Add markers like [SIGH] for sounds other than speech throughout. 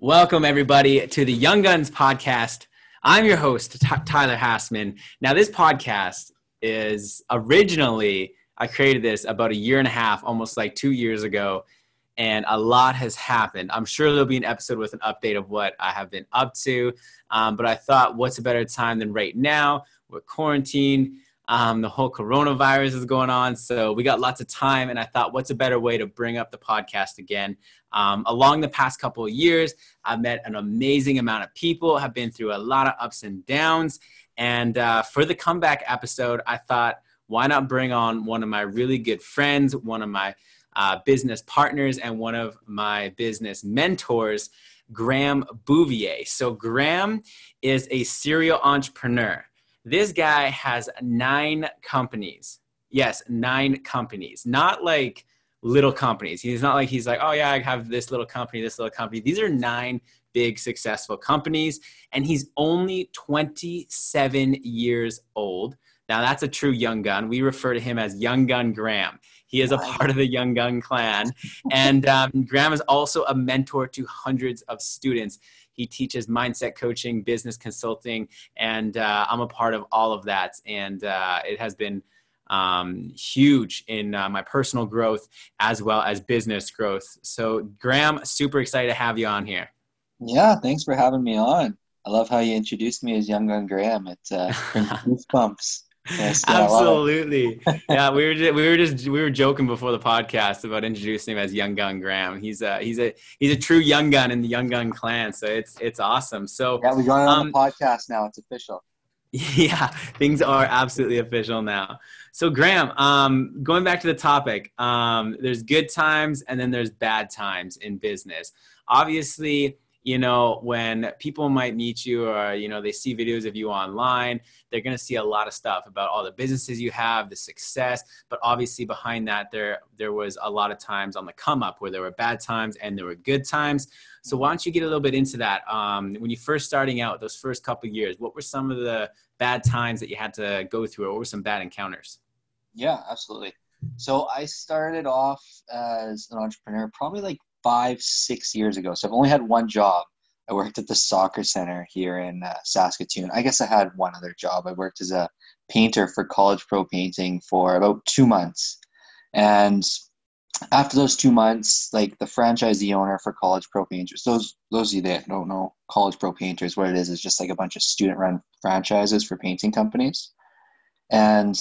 Welcome, everybody, to the Young Guns podcast. I'm your host, T- Tyler Hassman. Now, this podcast is originally, I created this about a year and a half, almost like two years ago, and a lot has happened. I'm sure there'll be an episode with an update of what I have been up to, um, but I thought, what's a better time than right now? We're. Um, the whole coronavirus is going on, so we got lots of time, and I thought, what's a better way to bring up the podcast again? Um, along the past couple of years, I've met an amazing amount of people, have been through a lot of ups and downs, and uh, for the comeback episode, I thought, why not bring on one of my really good friends, one of my uh, business partners, and one of my business mentors, Graeme Bouvier. So, Graeme is a serial entrepreneur. This guy has nine companies. Yes, nine companies. Not like little companies. He's not like he's like, oh yeah, I have this little company, this little company. These are nine big successful companies, and he's only 27 years old. Now that's a true young gun. We refer to him as Young Gun Graeme. He is a part of the Young Gun clan, and um, Graeme is also a mentor to hundreds of students. He teaches mindset coaching, business consulting, and uh, I'm a part of all of that. And uh, it has been um, huge in uh, my personal growth as well as business growth. So, Graeme, super excited to have you on here. Yeah, thanks for having me on. I love how you introduced me as Young Gun Graeme. It uh, [LAUGHS] goosebumps. Yes, [LAUGHS] Absolutely. yeah, we were just, we were just we were joking before the podcast about introducing him as Young Gun Graeme. He's a he's a he's a true young gun in the Young Gun clan. So it's it's awesome. So yeah, we got it on um, the podcast now. It's official. [LAUGHS] Yeah, things are absolutely official now. So Graeme, um, going back to the topic, um, there's good times and then there's bad times in business. Obviously, you know, when people might meet you or, you know, they see videos of you online, they're going to see a lot of stuff about all the businesses you have, the success. But obviously behind that, there, there was a lot of times on the come up where there were bad times and there were good times. So why don't you get a little bit into that? Um, when you first starting out, those first couple years, what were some of the bad times that you had to go through or what were some bad encounters? Yeah, absolutely. So I started off as an entrepreneur probably like five, six years ago. So I've only had one job. I worked at the soccer center here in uh, Saskatoon. I guess I had one other job. I worked as a painter for College Pro Painting for about two months. And after those two months, like the franchisee owner for College Pro Painters, those those of you that don't know College Pro Painters, what it is is just like a bunch of student run franchises for painting companies. And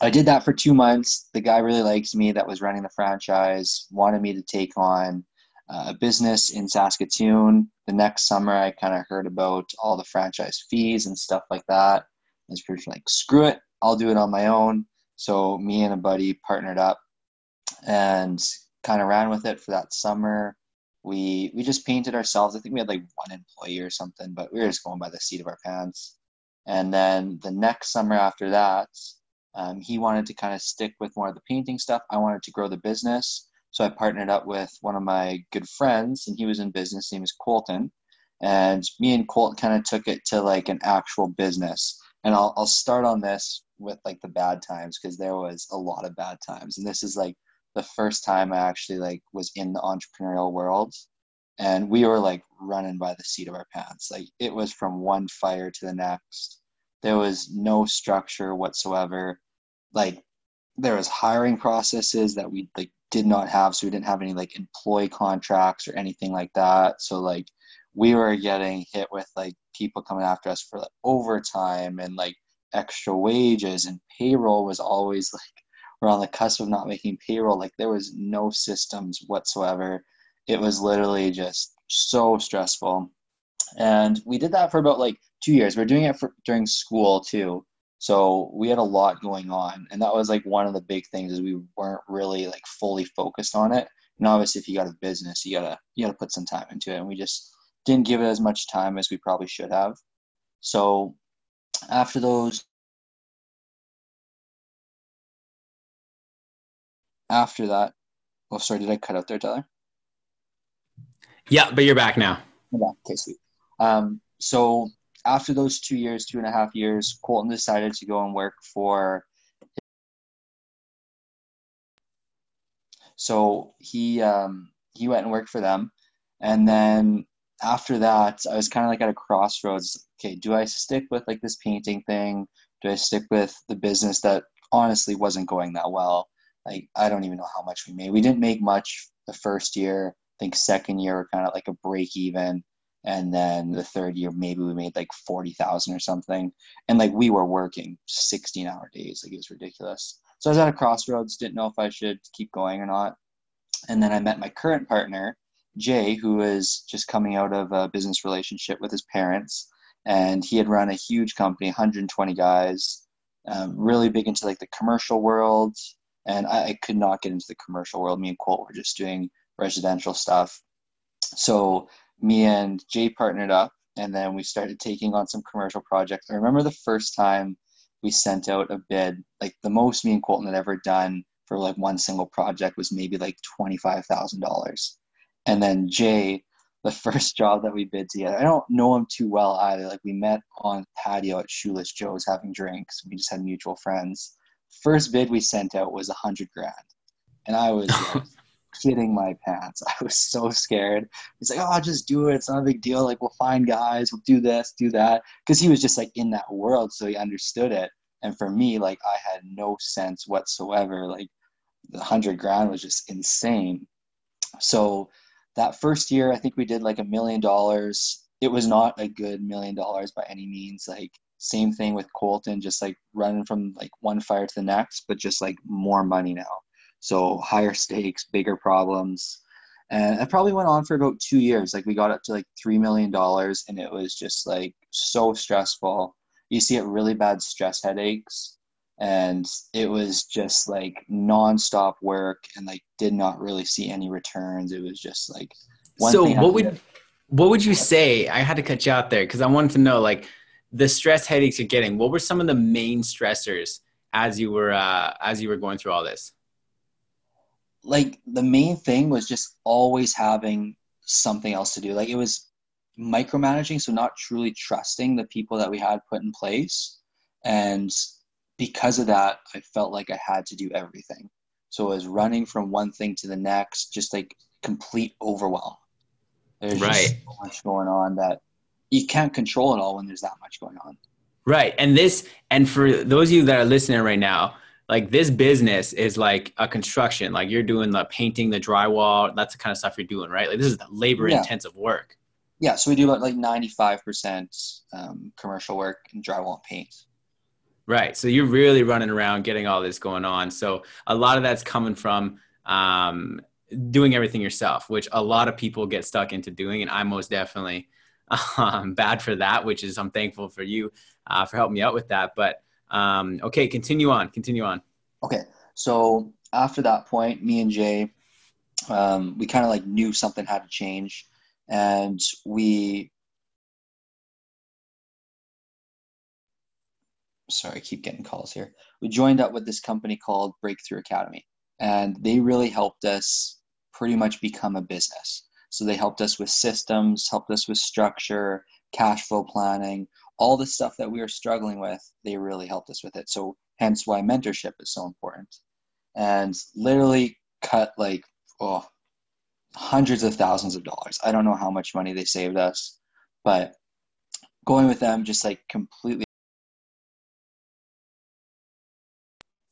I did that for two months. The guy really likes me that was running the franchise, wanted me to take on uh, a business in Saskatoon. The next summer, I kind of heard about all the franchise fees and stuff like that. I was pretty much like, screw it, I'll do it on my own. So me and a buddy partnered up and kind of ran with it for that summer. We we just painted ourselves. I think we had like one employee or something, but we were just going by the seat of our pants. And then the next summer after that, um, he wanted to kind of stick with more of the painting stuff. I wanted to grow the business. So I partnered up with one of my good friends, and he was in business. His name is Colton. And me and Colton kind of took it to like an actual business. And I'll, I'll start on this with like the bad times because there was a lot of bad times. And this is like the first time I actually like was in the entrepreneurial world. And we were like running by the seat of our pants. Like it was from one fire to the next. There was no structure whatsoever like there was hiring processes that we like did not have so we didn't have any like employee contracts or anything like that. So like we were getting hit with like people coming after us for like overtime and like extra wages and payroll was always [LAUGHS] like we're on the cusp of not making payroll. Like there was no systems whatsoever. It was literally just so stressful. And we did that for about like two years. We are doing it for during school too so we had a lot going on, and that was like one of the big things is we weren't really like fully focused on it. And obviously, if you got a business, you gotta you gotta put some time into it, and we just didn't give it as much time as we probably should have. So after those after that oh sorry did i cut out there tyler yeah but you're back now yeah okay sweet um, so after those two years, two and a half years, Colton decided to go and work for. So he um, he went and worked for them, and then after that, I was kind of like at a crossroads. Okay, do I stick with like this painting thing? Do I stick with the business that honestly wasn't going that well? Like, I don't even know how much we made. We didn't make much the first year. I think second year we're kind of like a break even, and then the third year maybe we made like forty thousand or something. And like we were working sixteen hour days. Like it was ridiculous. So I was at a crossroads. Didn't know if I should keep going or not. And then I met my current partner, Jay, who is just coming out of a business relationship with his parents, and he had run a huge company, 120 guys, um, really big into like the commercial world. And I, I, could not get into the commercial world. Me and Colt were just doing residential stuff. So me and Jay partnered up, and then we started taking on some commercial projects. I remember the first time we sent out a bid, like the most me and Colton had ever done for like one single project was maybe like twenty five thousand dollars and then Jay, the [LAUGHS] first job that we bid together, I don't know him too well either. Like we met on patio at Shoeless Joe's having drinks. We just had mutual friends. First bid we sent out was a hundred grand, and I was [LAUGHS] like, kidding my pants. [LAUGHS] I was so scared. He's like, "Oh, I'll just do it. It's not a big deal. Like we'll find guys. We'll do this, do that." Because he was just like in that world, so he understood it. And for me, like I had no sense whatsoever. Like the hundred grand was just insane. So that first year, I think we did like a million dollars. It was not a good million dollars by any means. Like same thing with Colton, just like running from like one fire to the next, but just like more money now. So higher stakes, bigger problems. And it probably went on for about two years. Like we got up to like three million dollars, and it was just like so stressful. You see it really bad stress headaches and it was just like nonstop work and like did not really see any returns. It was just like so what would what would you say? I had to cut you out there because I wanted to know like the stress headaches you're getting. What were some of the main stressors as you were uh, as you were going through all this? Like the main thing was just always having something else to do. Like it was micromanaging, so not truly trusting the people that we had put in place and because of that, I felt like I had to do everything. So I was running from one thing to the next, just like complete overwhelm. There's right. just so much going on that you can't control it all when there's that much going on. Right. And this, and for those of you that are listening right now, like this business is like a construction. Like you're doing the painting, the drywall, that's the kind of stuff you're doing, right? Like this is the labor intensive yeah. work. Yeah. So we do about like 95% um, commercial work and drywall and paint. Right. So you're really running around getting all this going on. So a lot of that's coming from um, doing everything yourself, which a lot of people get stuck into doing. And I'm most definitely [LAUGHS] um, bad for that, which is I'm thankful for you uh, for helping me out with that. But um, okay, continue on. Continue on. Okay. So after that point, me and Jay, um, we kind of like knew something had to change. And we sorry, I keep getting calls here. We joined up with this company called Breakthrough Academy, and they really helped us pretty much become a business. So they helped us with systems, helped us with structure, cash flow planning, all the stuff that we were struggling with. They really helped us with it. So hence why mentorship is so important. And literally cut like oh hundreds of thousands of dollars. I don't know how much money they saved us, but going with them just like completely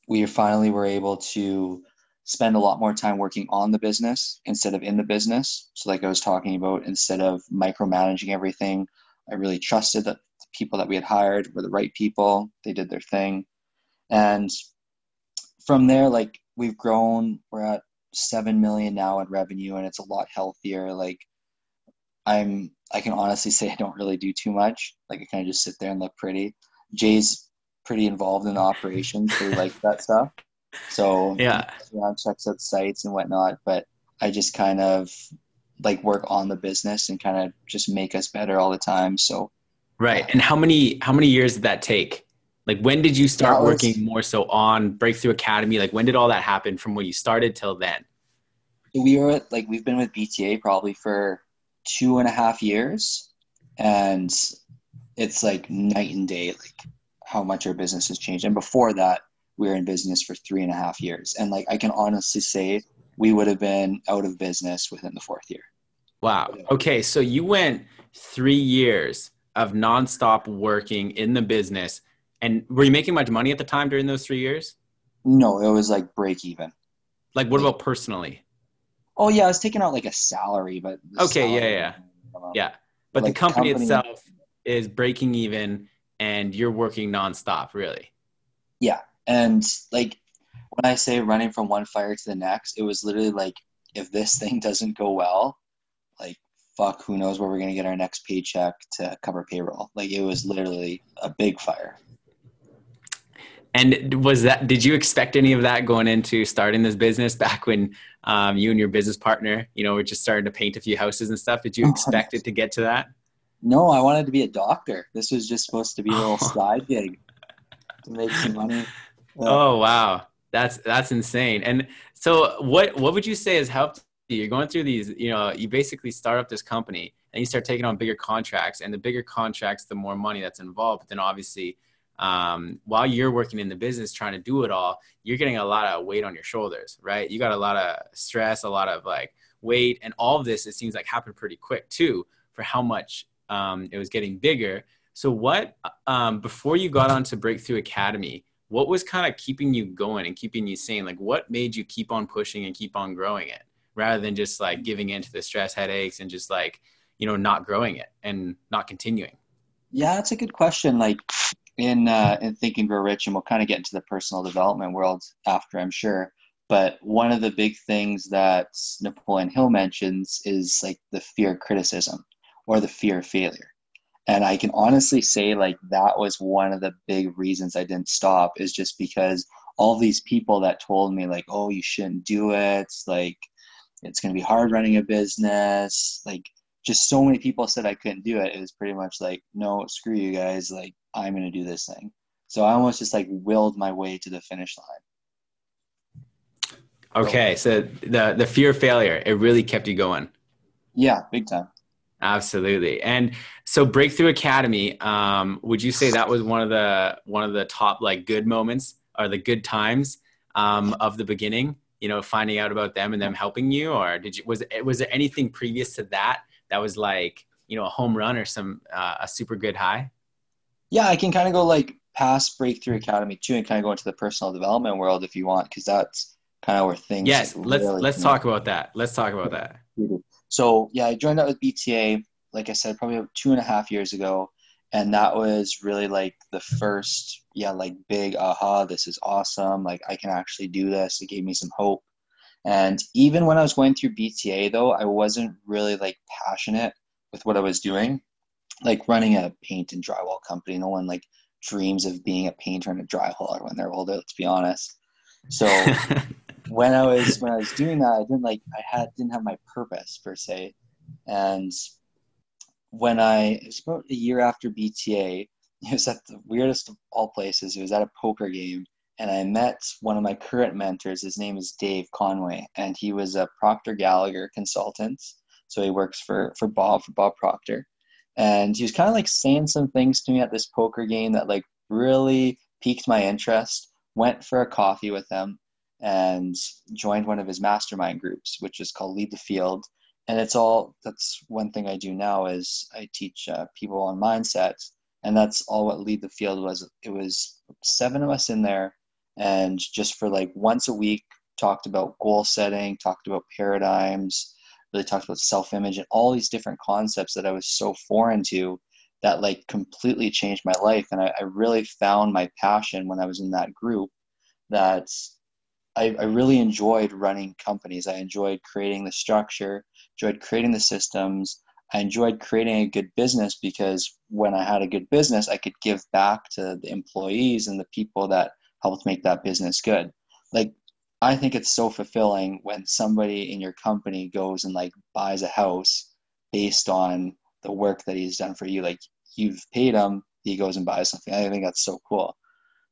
we finally were able to spend a lot more time working on the business instead of in the business. So, like I was talking about, instead of micromanaging everything, I really trusted that people that we had hired were the right people. They did their thing. And from there, like we've grown, we're at 7 million now in revenue and it's a lot healthier. Like I'm, I can honestly say I don't really do too much. Like I kind of just sit there and look pretty. Jay's pretty involved in operations. They like that stuff. So yeah, around checks out sites and whatnot. But I just kind of like work on the business and kind of just make us better all the time. So right. And how many how many years did that take? Like when did you start was, working more so on Breakthrough Academy? Like when did all that happen from when you started till then? We were like we've been with BTA probably for two and a half years, and it's like night and day. Like how much our business has changed. And before that, we were in business for three and a half years. And like I can honestly say we would have been out of business within the fourth year. Wow. Okay, so you went three years of nonstop working in the business, and were you making much money at the time during those three years? No, it was like break even. Like, what about personally? Oh yeah, I was taking out like a salary, but Okay, yeah, salary- yeah. um, Yeah, but Like, the company, company- itself is breaking even, and you're working nonstop. Really? Yeah, and like when I say running from one fire to the next, it was literally like if this thing [LAUGHS] doesn't go well, like fuck, who knows where we're gonna get our next paycheck to cover payroll. Like it was literally a big fire. And was that? Did you expect any of that going into starting this business back when um, you and your business partner, you know, were just starting to paint a few houses and stuff? Did you [LAUGHS] Oh, expect it to get to that? No, I wanted to be a doctor. This was just supposed to be a little [LAUGHS] side gig to make some money. Oh wow, that's that's insane. And so, what what would you say has helped? You're going through these, you know, you basically start up this company and you start taking on bigger contracts, and the bigger contracts, the more money that's involved. But then obviously, um, while you're working in the business trying to do it all, you're getting a lot of weight on your shoulders, right? You got a lot of stress, a lot of like weight, and all of this. It seems like happened pretty quick too, for how much um, it was getting bigger. So, what um, before you got onto Breakthrough Academy? What was kind of keeping you going and keeping you sane? Like, what made you keep on pushing and keep on growing it, rather than just like giving into the stress, headaches, and just like you know not growing it and not continuing? Yeah, that's a good question. Like in uh, in Think and Grow Rich, and we'll kind of get into the personal development world after, I'm sure. But one of the big things that Napoleon Hill mentions is like the fear of criticism or the fear of failure. And I can honestly say like that was one of the big reasons I didn't stop is just because all these people that told me like, oh, you shouldn't do it, like it's gonna be hard running a business, like just so many people said I couldn't do it. It was pretty much like, no, screw you guys. Like, I'm going to do this thing. So I almost just like willed my way to the finish line. Okay, so the the fear of failure it really kept you going. Yeah, big time. Absolutely. And so Breakthrough Academy, um, would you say that was one of the one of the top like good moments or the good times um, of the beginning? You know, finding out about them and them helping you, or did you was was there anything previous to that that was like you know a home run or some uh, a super good high? Yeah, I can kind of go like past Breakthrough Academy too and kind of go into the personal development world if you want, because that's kind of where things. Yes, like, let's really let's talk about that. Let's talk about that. [LAUGHS] So yeah, I joined up with BTA, like I said, probably about two and a half years ago, and that was really like the first, yeah, like big aha, this is awesome. Like I can actually do this. It gave me some hope. And even when I was going through BTA though, I wasn't really like passionate with what I was doing. Like running a paint and drywall company, no one like dreams of being a painter and a drywaller when they're older, let's be honest. So [LAUGHS] when I was when I was doing that, I didn't like I had didn't have my purpose per se, and when I it was about a year after BTA, [LAUGHS] it was at the weirdest of all places. It was at a poker game, and I met one of my current mentors. His name is Dave Conway, and he was a Proctor Gallagher consultant. So he works for for Bob for Bob Proctor, and he was kind of like saying some things to me at this poker game that like really piqued my interest. Went for a coffee with him and joined one of his mastermind groups, which is called Lead the Field. And it's all that's one thing I do now is I teach uh, people on mindset, and that's all what Lead the Field was. It was seven of us in there, and just for like once a week, talked about goal setting, talked about paradigms, really talked about self image, and all these different concepts that I was so foreign to that like completely changed my life. And I, I really found my passion when I was in that group that I, I really enjoyed running companies. I enjoyed creating the structure, enjoyed creating the systems. I enjoyed creating a good business because when I had a good business, I could give back to the employees and the people that helped make that business good. Like, I think it's so fulfilling when somebody in your company goes and like buys a house based on the work that he's done for you. Like, you've paid him, he goes and buys something. I think that's so cool.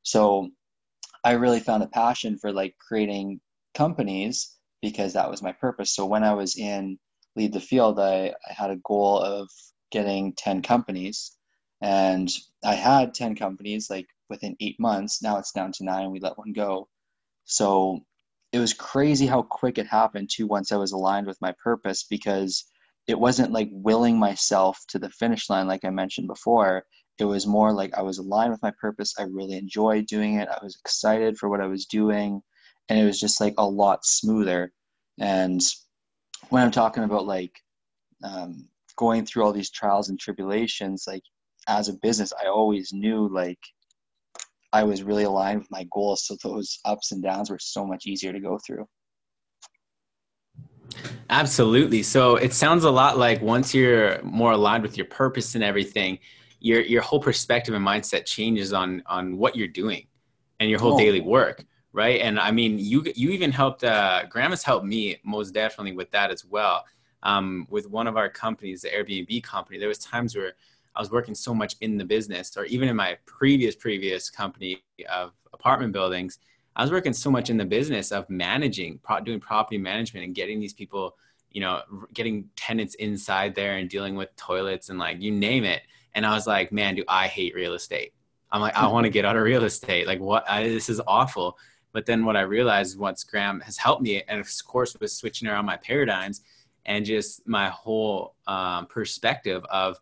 So, I really found a passion for like creating companies because that was my purpose. So when I was in Lead the Field, I, I had a goal of getting 10 companies and I had 10 companies like within eight months. Now it's down to nine. We let one go. So it was crazy how quick it happened too once I was aligned with my purpose because it wasn't like willing myself to the finish line like I mentioned before. It was more like I was aligned with my purpose. I really enjoyed doing it. I was excited for what I was doing. And it was just like a lot smoother. And when I'm talking about like um, going through all these trials and tribulations, like as a business, I always knew like I was really aligned with my goals. So those ups and downs were so much easier to go through. Absolutely. So it sounds a lot like once you're more aligned with your purpose and everything, your your whole perspective and mindset changes on on what you're doing and your whole oh. daily work, right? And I mean, you you even helped. Uh, Graeme's helped me most definitely with that as well. Um, with one of our companies, the Airbnb company, there was times where I was working so much in the business, or even in my previous previous company of apartment buildings, I was working so much in the business of managing, doing property management, and getting these people, you know, getting tenants inside there and dealing with toilets and like you name it. And I was like, man, do I hate real estate? I'm like, I want to get out of real estate. Like, what? I, this is awful. But then what I realized once Graeme has helped me, and of course, was switching around my paradigms and just my whole um, perspective of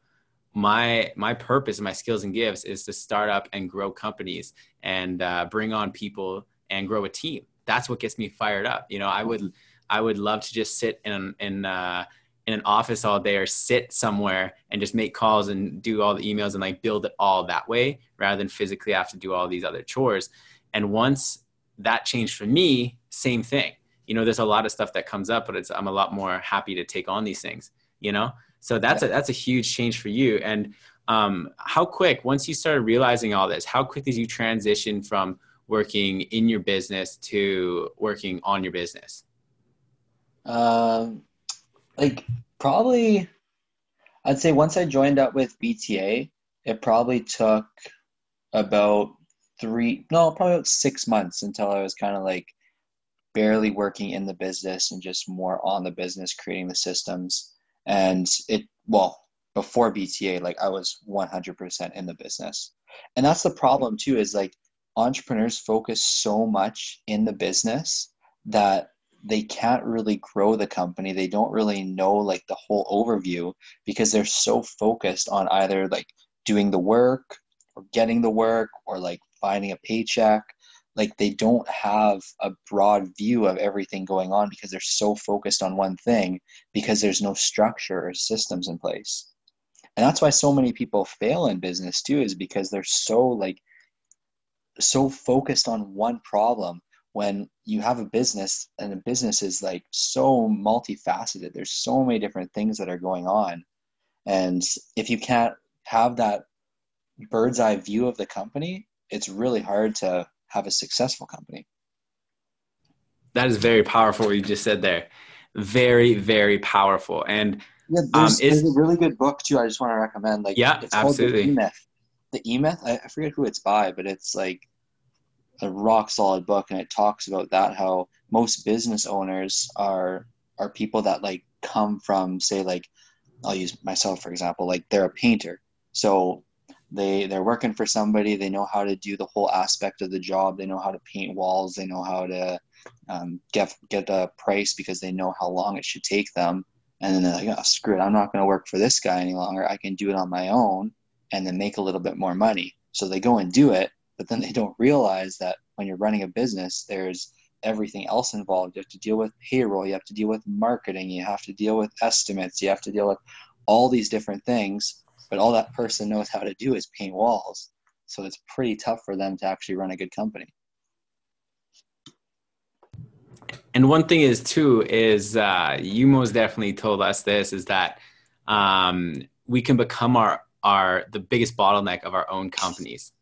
my my purpose and my skills and gifts is to start up and grow companies and uh, bring on people and grow a team. That's what gets me fired up. You know, I would I would love to just sit in in uh, in an office all day or sit somewhere and just make calls and do all the emails and like build it all that way rather than physically have to do all these other chores. And once that changed for me, same thing. You know, there's a lot of stuff that comes up, but it's I'm a lot more happy to take on these things. You know, so that's yeah. a that's a huge change for you. And um, how quick once you started realizing all this, how quick did you transition from working in your business to working on your business? Um, like probably, I'd say once I joined up with BTA, it probably took about three, no, probably about six months until I was kind of like barely working in the business and just more on the business, creating the systems. And it, well, before BTA, like I was 100% in the business. And that's the problem too, is like entrepreneurs focus so much in the business that they can't really grow the company. They don't really know like the whole overview because they're so focused on either like doing the work or getting the work or like finding a paycheck. Like they don't have a broad view of everything going on because they're so focused on one thing because there's no structure or systems in place. And that's why so many people fail in business too is because they're so like so focused on one problem when you have a business and a business is like so multifaceted there's so many different things that are going on. And if you can't have that bird's eye view of the company it's really hard to have a successful company. That is very powerful what you just said there. Very very powerful. And yeah, there's, um, is, there's a really good book too i just want to recommend like yeah it's absolutely called the e-myth. The e-myth I, I forget who it's by but it's like a rock solid book and it talks about that how most business owners are are people that like come from say like I'll use myself for example like they're a painter. So they they're working for somebody they know how to do the whole aspect of the job they know how to paint walls they know how to um, get get a price because they know how long it should take them. And then they're like oh screw it i'm not going to work for this guy any longer i can do it on my own and then make a little bit more money. So they go and do it but then they don't realize that when you're running a business, there's everything else involved. You have to deal with payroll, you have to deal with marketing, you have to deal with estimates, you have to deal with all these different things. But all that person knows how to do is paint walls. So it's pretty tough for them to actually run a good company. And one thing is too is uh, you most definitely told us this is that um, we can become our our the biggest bottleneck of our own companies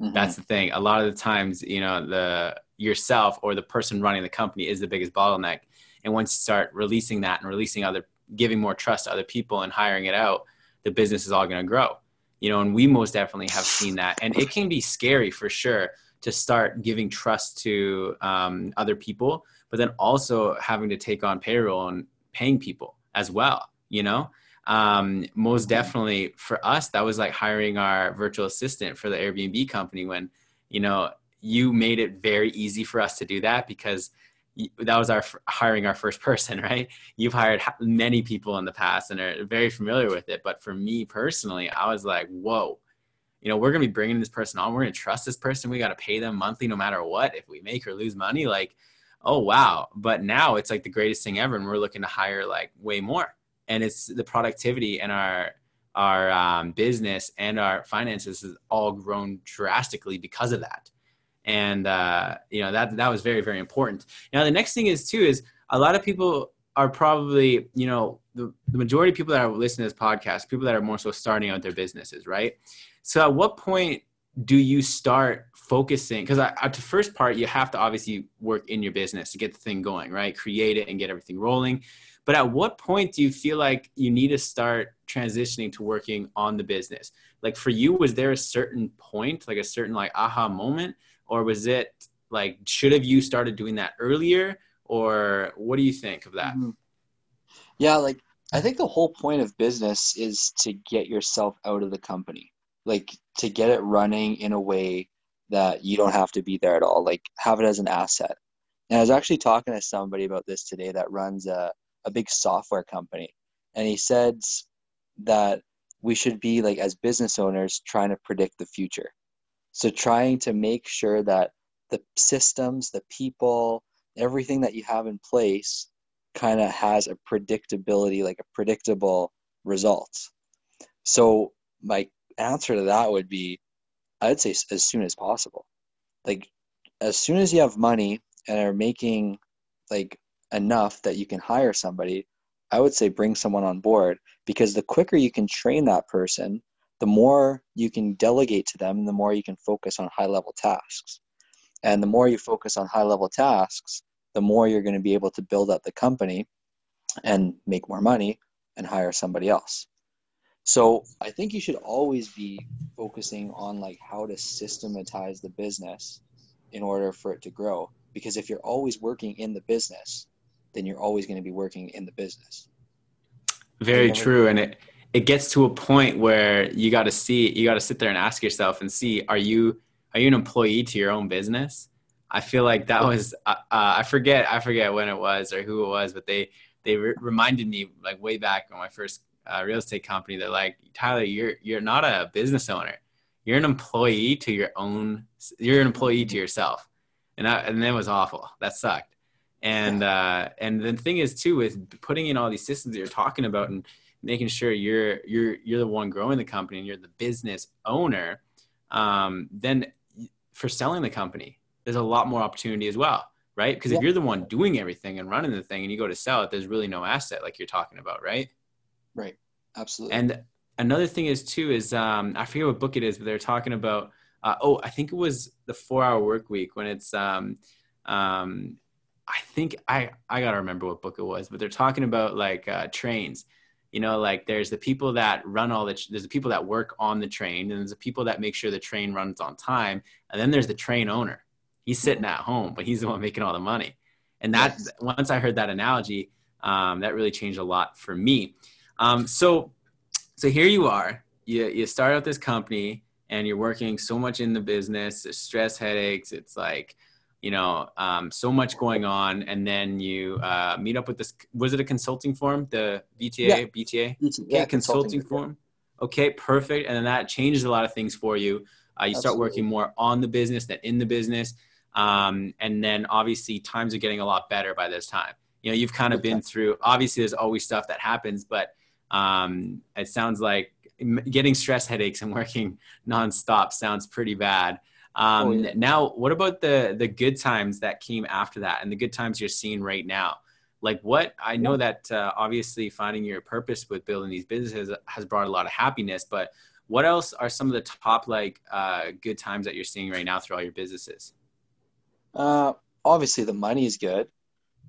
Mm-hmm. That's the thing. A lot of the times, you know, the yourself or the person running the company is the biggest bottleneck. And once you start releasing that and releasing other, giving more trust to other people and hiring it out, the business is all going to grow. You know, and we most definitely have seen that. And it can be scary for sure to start giving trust to um, other people, but then also having to take on payroll and paying people as well. You know, um, most definitely for us that was like hiring our virtual assistant for the airbnb company when you know you made it very easy for us to do that because that was our hiring our first [LAUGHS] person, right? You've hired many people in the past and are very familiar with it. But for me personally, I was like, whoa, you know, we're going to be bringing this person on. We're going to trust this person. We got to pay them monthly no matter what. If we make or lose money, like, oh, wow. But now it's like the greatest thing ever. And we're looking to hire like way more. And it's the productivity and our, our um, business and our finances has all grown drastically because of that. And uh, you know that that was very very important. Now the next thing is too is a lot of people are probably you know the, the majority of people that are listening to this podcast people that are more so starting out their businesses right? So at what point do you start focusing? Because at the first part you have to obviously work in your business to get the thing going right? Create it and get everything rolling but at what point do you feel like you need to start transitioning to working on the business? Like for you was there a certain point like a certain like aha moment? Or was it like should have you started doing that earlier? Or what do you think of that? Mm-hmm. yeah like i think the whole point of business is to get yourself out of the company. Like to get it running in a way that you don't have to be there at all. Like have it as an asset. And i was actually talking to somebody about this today that runs a, a big software company and he said that we should be like as business owners trying to predict the future so trying to make sure that the systems, the people, everything that you have in place kind of has a predictability, like a predictable results. So my answer to that would be I'd say as soon as possible. Like as soon as you have money and are making like enough that you can hire somebody, I would say bring someone on board because the quicker you can train that person, the more you can delegate to them, the more you can focus on high level tasks. And the more you focus on high level tasks, the more you're going to be able to build up the company and make more money and hire somebody else. So I think you should always be focusing on like how to systematize the business in order for it to grow. Because if you're always working in the business, then you're always going to be working in the business. Very true. And it it gets to a point where you got to see you got to sit there and ask yourself and see are you are you an employee to your own business? I feel like that was uh, uh, i forget i forget when it was or who it was but they they re- reminded me like way back on my first uh, real estate company they're like tyler you're you're not a business owner. You're an employee to your own you're an employee to yourself. And that and that was awful. That sucked and uh and the thing is too with putting in all these systems that you're talking about and making sure you're you're you're the one growing the company and you're the business owner um, then for selling the company there's a lot more opportunity as well right? Because yeah. if you're the one doing everything and running the thing and you go to sell it there's really no asset like you're talking about right? Right. Absolutely. And another thing is too is um, i forget what book it is but they're talking about uh, oh i think it was the four hour work week when it's um, um, i think i i gotta remember what book it was but they're talking about like uh, trains. You know like there's the people that run all the there's the people that work on the train and there's the people that make sure the train runs on time and then there's the train owner. He's sitting at home but he's the one making all the money. And that yes. once i heard that analogy um, that really changed a lot for me. Um, so so here you are. You, you start out this company and you're working so much in the business. There's stress headaches. It's like you know, um, so much going on, and then you uh, meet up with this. Was it a consulting firm? The BTA, yeah. BTA, okay, yeah, consulting, firm. Okay, perfect. And then that changes a lot of things for you. Uh, you Absolutely. start working more on the business than in the business, um, and then obviously times are getting a lot better by this time. You know, you've kind of okay. been through. Obviously, there's always stuff that happens, but um, it sounds like getting stress headaches and [LAUGHS] working nonstop sounds pretty bad. Um, oh, yeah. Now, what about the the good times that came after that, and the good times you're seeing right now? Like, what I know that uh, obviously finding your purpose with building these businesses has brought a lot of happiness, but what else are some of the top like uh, good times that you're seeing right now through all your businesses? Uh, obviously, the money is good.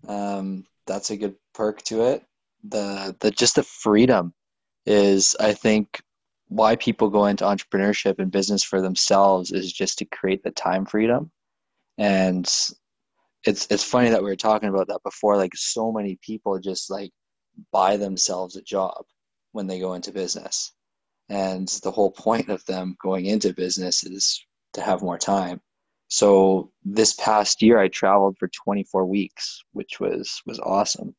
Um, that's a good perk to it. The the just the freedom is, I think, why people go into entrepreneurship and business for themselves is just to create the time freedom and it's it's funny that we were talking about that before like so many people just like buy themselves a job when they go into business and the whole point of them going into business is to have more time So this past year, I traveled for 24 weeks, which was was awesome.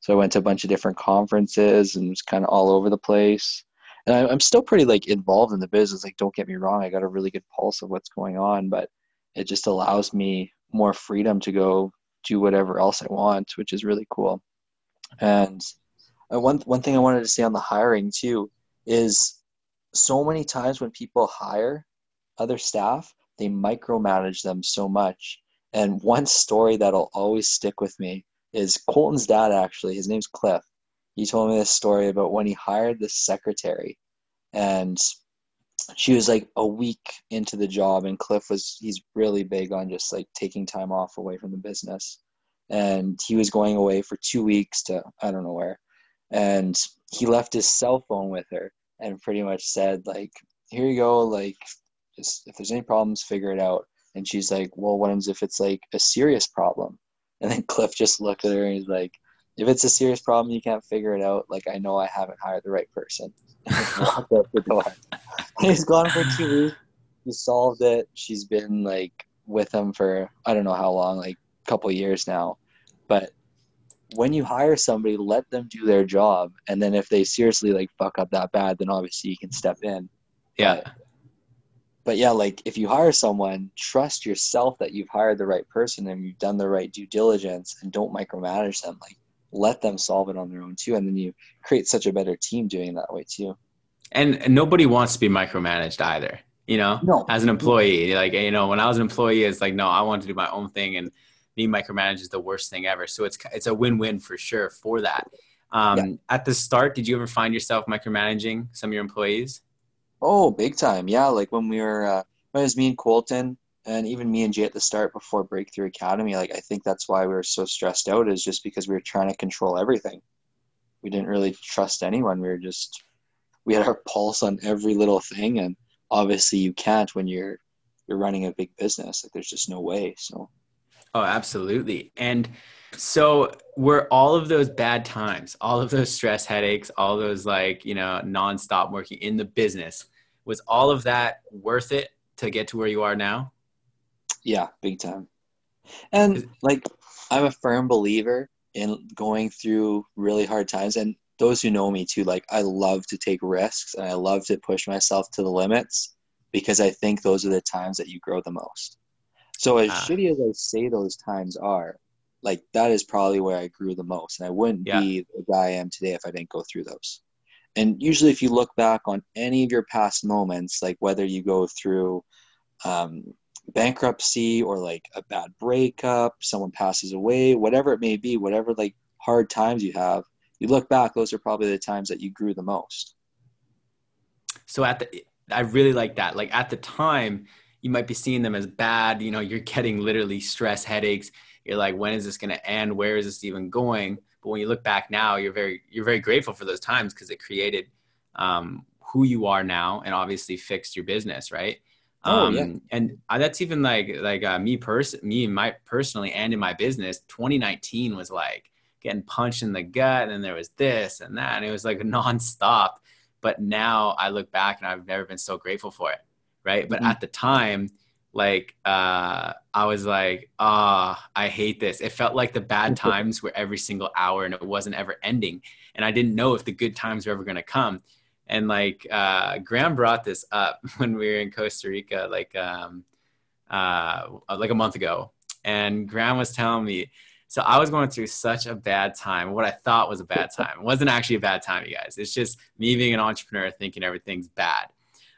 So I went to a bunch of different conferences and was kind of all over the place. And I, I'm still pretty like involved in the business. Like, don't get me wrong, I got a really good pulse of what's going on, but it just allows me more freedom to go do whatever else I want, which is really cool. And uh, one one thing I wanted to say on the hiring too is so many times when people hire other staff, they micromanage them so much. And one story that'll always stick with me is Colton's dad actually, his name's Cliff. He told me this story about when he hired this secretary and she was like a week into the job and Cliff was he's really big on just like taking time off away from the business. And he was going away for two weeks to I don't know where. And he left his cell phone with her and pretty much said like, Here you go, like just if there's any problems, figure it out. And she's like, Well, what if it's like a serious problem? And then [LAUGHS] Cliff just looked at her and he's like, If it's a serious problem, you can't figure it out. Like I know I haven't hired the right person. walked out the door. He's gone for two weeks. He solved it. She's been like with him for I don't know how long, like a couple years now. But when you hire somebody, let them do their job, and then if they seriously like fuck up that bad, then obviously you can step in. Yeah. But, but yeah, like if you hire someone, trust yourself that you've hired the right person and you've done the right due diligence, and don't micromanage them. Like let them solve it on their own too, and then you create such a better team doing it that way too. And, and nobody wants to be micromanaged either. You know, No. as an employee, like you know, when I was an employee, it's like no, I want to do my own thing, and being micromanaged is the worst thing ever. So it's it's a win win for sure for that. Um, Yeah. At the start, did you ever find yourself micromanaging some of your employees? Oh, big time. Yeah, like when we were uh when it was me and Colton and even me and Jay at the start before Breakthrough Academy, like I think that's why we were so stressed out is just because we were trying to control everything. We didn't really trust anyone. We were just we had our pulse on every little thing and obviously you can't when you're you're running a big business. Like there's just no way. So Oh, absolutely. And so were all of those bad times, all of those stress headaches, all those like, you know, nonstop working in the business, was all of that worth it to get to where you are now? Yeah, big time. And like I'm a firm believer in going through really hard times and those who know me too, like I love to take risks and I love to push myself to the limits because I think those are the times that you grow the most. So as Ah. shitty as I say those times are, like that is probably where I grew the most. And I wouldn't Yeah. be the guy I am today if I didn't go through those. And usually if you look back on any of your past moments, like whether you go through um, bankruptcy or like a bad breakup, someone passes away, whatever it may be, whatever like hard times you have, you look back, those are probably the times that you grew the most. So at the I really like that. Like at the time, you might be seeing them as bad, you know, you're getting literally stress headaches. You're like, when is this going to end? Where is this even going? But when you look back now, you're very you're very grateful for those times because it created um, who you are now and obviously fixed your business, right? Oh, um, yeah. And uh, that's even like like uh, me person me my personally and in my business. 2019 was like getting punched in the gut, and then there was this and that, and it was like [LAUGHS] nonstop. But now I look back and I've never been so grateful for it, right? But Mhm. at the time, like uh, I was like, ah, I hate this. It felt like the [LAUGHS] bad times were every single hour, and it wasn't ever ending. And I didn't know if the good times were ever going to come. And like uh, Graeme brought this up [LAUGHS] when we were in Costa Rica, like um, uh, like a month ago, and Graeme was telling me. So I was going through such a bad time. What I thought was a bad [LAUGHS] time. It wasn't actually a bad time, you guys. It's just me being an entrepreneur thinking everything's bad.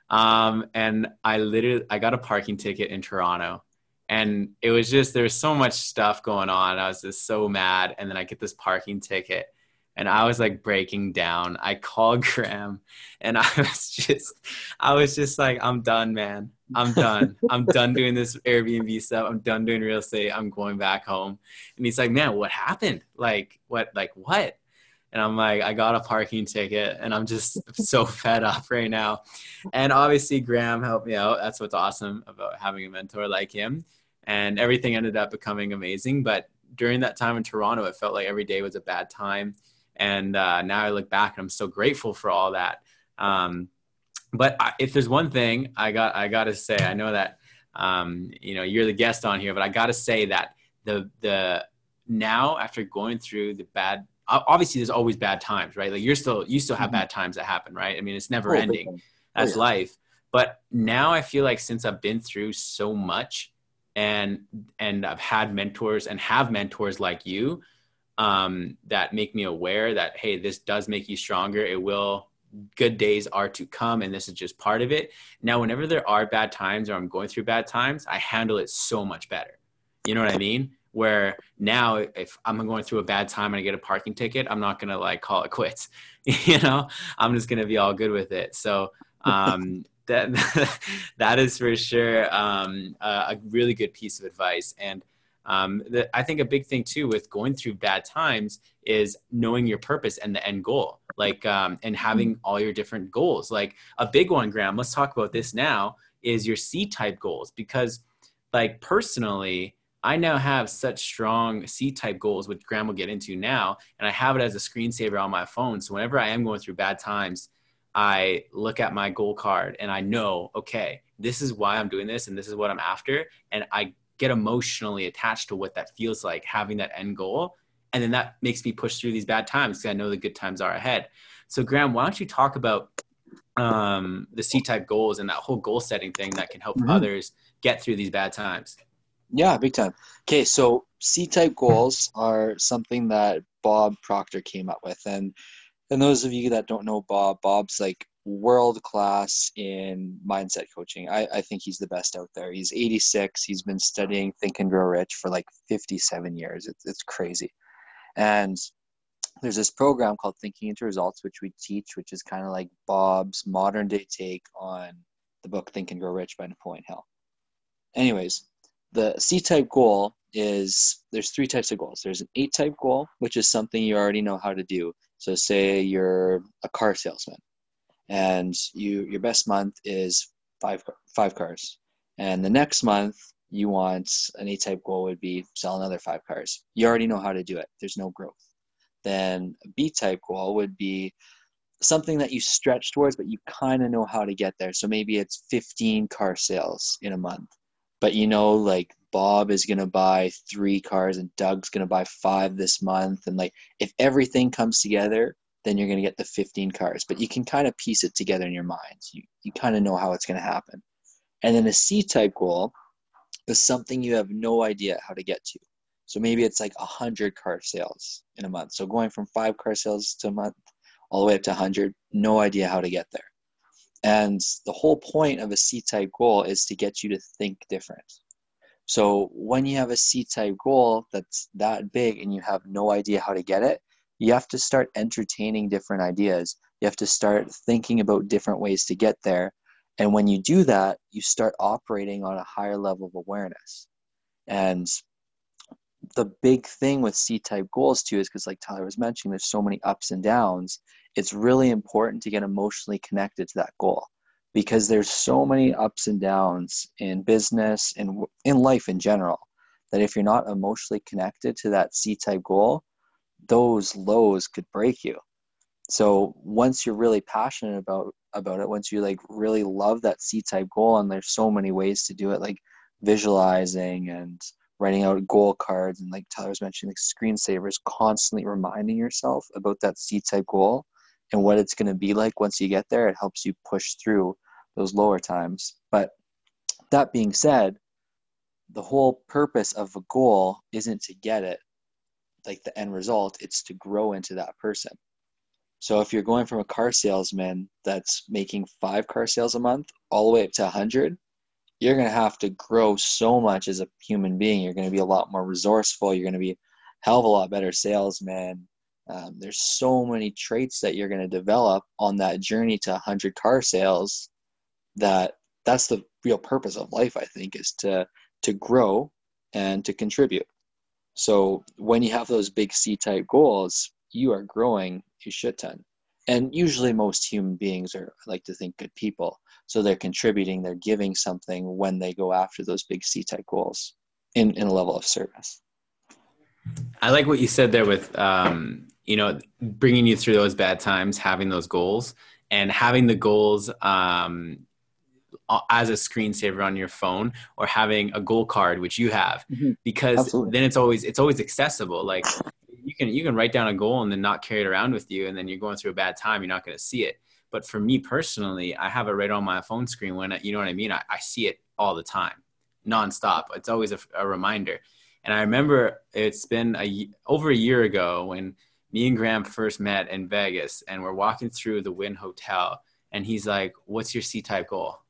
Um, and I literally I got a parking ticket in Toronto, and it was just there was so much stuff going on. I was just so mad, and then I get this parking ticket, and I was like breaking down. I called [LAUGHS] Graeme, and I was just I was just like, I'm done, man. I'm done. I'm done doing this Airbnb stuff. I'm done doing real estate. I'm going back home. And he's like, man, what happened? Like, what? Like, what? And I'm like, I got a parking ticket and I'm just so [LAUGHS] fed up right now. And obviously, Graeme helped me out. That's what's awesome about having a mentor like him. And everything ended up becoming amazing. But during that time in Toronto, it felt like every day was a bad time. And uh, now I look back and I'm so grateful for all that. Um, but I, if there's one thing I got, I got to say, I know that um, you know, you're the guest on here, but I got to say that the the now after going through the bad, obviously there's always bad times, right? Like you're still you still have mm-hmm. bad times that happen, right? I mean, it's never oh, ending. Oh, That's yeah. life. But now I feel like since I've been through so much, and and I've had mentors and have mentors like you um, that make me aware that hey, this does make you stronger. It will good days are to come and this is just part of it. Now whenever there are bad times or i'm going through bad times i handle it so much better. You know what i mean? Where now if i'm going through a bad time and i get a parking ticket i'm not going to like call it [LAUGHS] quits. [LAUGHS] You know? I'm just going to be all good with it. So um [LAUGHS] that that is for sure um, a, a really good piece of advice. And um, the, I think a big thing too with going through bad times is knowing your purpose and the end goal, like um, and having mm-hmm. all your different goals. Like a big one, Graeme. Let's talk about this now. Is your C type goals because, like personally, I now have such strong C type goals, which Graeme will get into now, and I have it as a screensaver on my phone. So whenever I am going through bad times, I look at my goal card and I know, okay, this is why I'm doing this and this is what I'm after, and I get emotionally attached to what that feels like having that end goal. And then that makes me push through these bad times because i know the good times are ahead. So Graeme why don't you talk about um, the c-type goals and that whole goal setting thing that can help mm-hmm. others get through these bad times? Yeah big time. Okay so c-type goals are something that bob proctor came up with. And and those of you that don't know bob bob's like world class in mindset coaching. I, I think he's the best out there. He's 86. He's been studying Think and Grow Rich for like 57 years. It's, it's crazy. And there's this program called Thinking into Results, which we teach, which is kind of like Bob's modern day take on the book Think and Grow Rich by Napoleon Hill. Anyways, the C type goal is there's three types of goals. There's an A type goal, which is something you already know how to do. So, say you're a car salesman and you your best month is five five cars. And the next month you want an a type goal would be sell another five cars. You already know how to do it. There's no growth. Then a b type goal would be something that you stretch towards but you kind of know how to get there. So maybe it's 15 car sales in a month but you know like bob is going to buy three cars and doug's going to buy five this month. And like if everything comes together then you're going to get the 15 cars. But you can kind of piece it together in your mind. You, you kind of know how it's going to happen. And then a C type goal is something you have no idea how to get to. So maybe it's like 100 car sales in a month. So going from five car sales to a month all the way up to 100, no idea how to get there. And the whole point of a C type goal is to get you to think different. So when you have a C type goal that's that big and you have no idea how to get it, you have to start entertaining different ideas. You have to start thinking about different ways to get there. And when you do that, you start operating on a higher level of awareness. And the big thing with C type goals too is because, like Tyler was mentioning, there's so many ups and downs. It's really important to get emotionally connected to that goal because there's so many ups and downs in business and in life in general that if you're not emotionally connected to that C type goal, those lows could break you. So once you're really passionate about about it once you like really love that c type goal and there's so many ways to do it like visualizing and writing out goal cards and like tyler was mentioning like screensavers constantly reminding yourself about that c type goal and what it's going to be like once you get there it helps you push through those lower times. But that being said the whole purpose of a goal isn't to get it like the end result it's to grow into that person. So if you're going from a car salesman that's making five car sales a month all the way up to 100 you're going to have to grow so much as a human being. You're going to be a lot more resourceful. You're going to be a hell of a lot better salesman. Um, there's so many traits that you're going to develop on that journey to 100 car sales that that's the real purpose of life i think is to to grow and to contribute so when you have those big C type goals, you are growing a shit ton. And usually most human beings are I like to think good people. So they're contributing, they're giving something when they go after those big C type goals in, in a level of service. I like what you said there with, um, you know, bringing you through those bad times, having those goals and having the goals um, as a screensaver on your phone or having a goal card which you have mm-hmm. because Absolutely. then it's always it's always accessible. Like you can you can write down a goal and then not carry it around with you and then you're going through a bad time you're not going to see it. But for me personally i have it right on my phone screen when I, you know what i mean? I, I see it all the time nonstop. It's always a, a reminder. And i remember it's been a over a year ago when me and Graeme first met in vegas and we're walking through the wynn hotel and he's like what's your c-type goal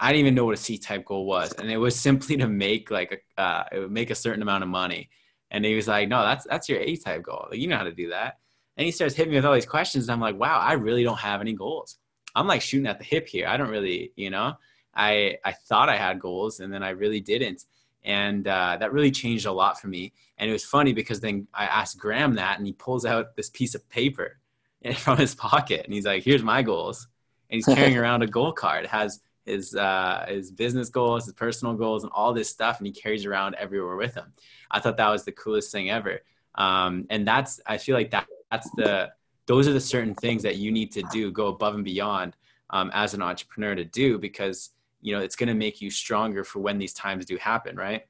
i didn't even know what a c-type goal was and it was simply to make like a uh, it would make a certain amount of money and he was like, no, that's that's your A type goal. Like, you know how to do that. And he starts hitting me with all these questions. I'm like, wow, I really don't have any goals. I'm like shooting at the hip here. I don't really, you know, I I thought I had goals and then I really didn't. And uh, that really changed a lot for me. And it was funny because then I asked Graeme that and he pulls out this piece of paper [LAUGHS] from his pocket and he's like, here's my goals. And he's carrying [LAUGHS] around a goal card. It has his uh, his business goals, his personal goals, and all this stuff, and he carries around everywhere with him. I thought that was the coolest thing ever. Um, and that's I feel like that that's the those are the certain things that you need to do, go above and beyond um, as an entrepreneur to do because you know it's going to make you stronger for when these times do happen, right?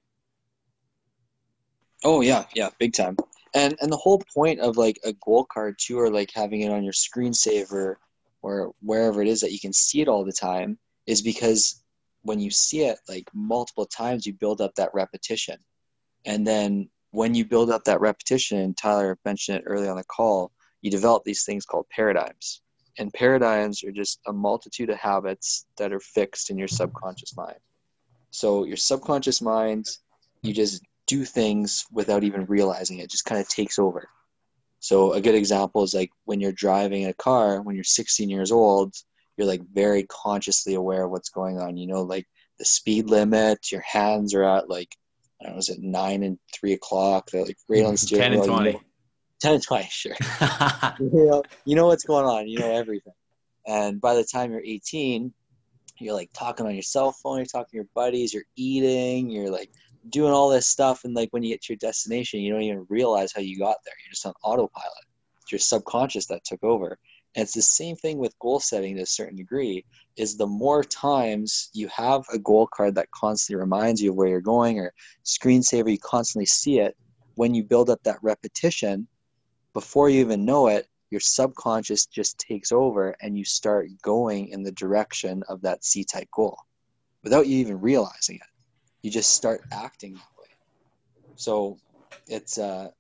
Oh yeah, yeah, big time. And and the whole point of like a goal card too, or like having it on your screensaver or wherever it is that you can see it all the time, is because when you see it like multiple times, you build up that repetition. And then when you build up that repetition, Tyler mentioned it early on the call, you develop these things called paradigms. And paradigms are just a multitude of habits that are fixed in your subconscious mind. So your subconscious mind, you just do things without even realizing it, just kind of takes over. So a good example is like when you're driving a car, when you're 16 years old, you're like very consciously aware of what's going on. You know, like the speed limit, your hands are at like I don't know, is it nine and three o'clock? They're like right on [LAUGHS] the steering 10 and 20. You know, 10 and 20, [LAUGHS] sure. [LAUGHS] you, know, you know what's going on, you know everything. And by the time you're 18, you're like talking on your cell phone, you're talking to your buddies, you're eating, you're like doing all this stuff. And like when you get to your destination, you don't even realize how you got there. You're just on autopilot. It's your subconscious that took over. And it's the same thing with goal setting to a certain degree, is the more times you have a goal card that constantly reminds you of where you're going or screensaver, you constantly see it, when you build up that repetition, before you even know it, your subconscious just takes over and you start going in the direction of that C type goal without you even realizing it. You just start acting that way. So it's uh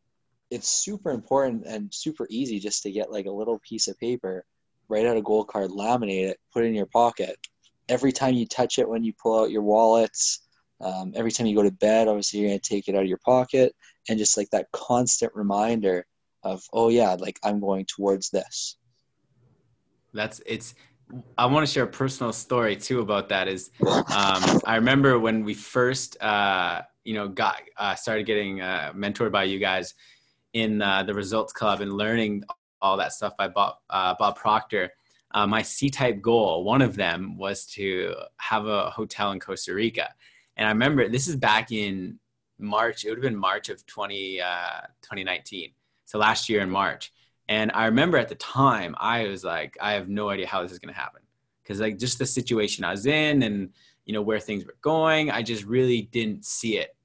it's super important and super easy just to get like a little piece of paper, write out a goal card, laminate it, put it in your pocket. Every time you touch it when you pull out your wallets, um, every time you go to bed, obviously you're going to take it out of your pocket and just like that constant reminder of, oh yeah, like I'm going towards this. That's it's. I want to share a personal story too about that. Is um, I remember when we first, uh, you know, got uh, started getting uh, mentored by you guys in uh, the Results Club and learning all that stuff by Bob, uh, Bob Proctor, uh, my C-type goal, one of them was to have a hotel in Costa Rica. And I remember this is back in March. It would have been March of 20, uh, 2019. So last year in March. And I remember at the time, I was like, I have no idea how this is going to happen. Because like just the situation I was in and, you know, where things were going, I just really didn't see it,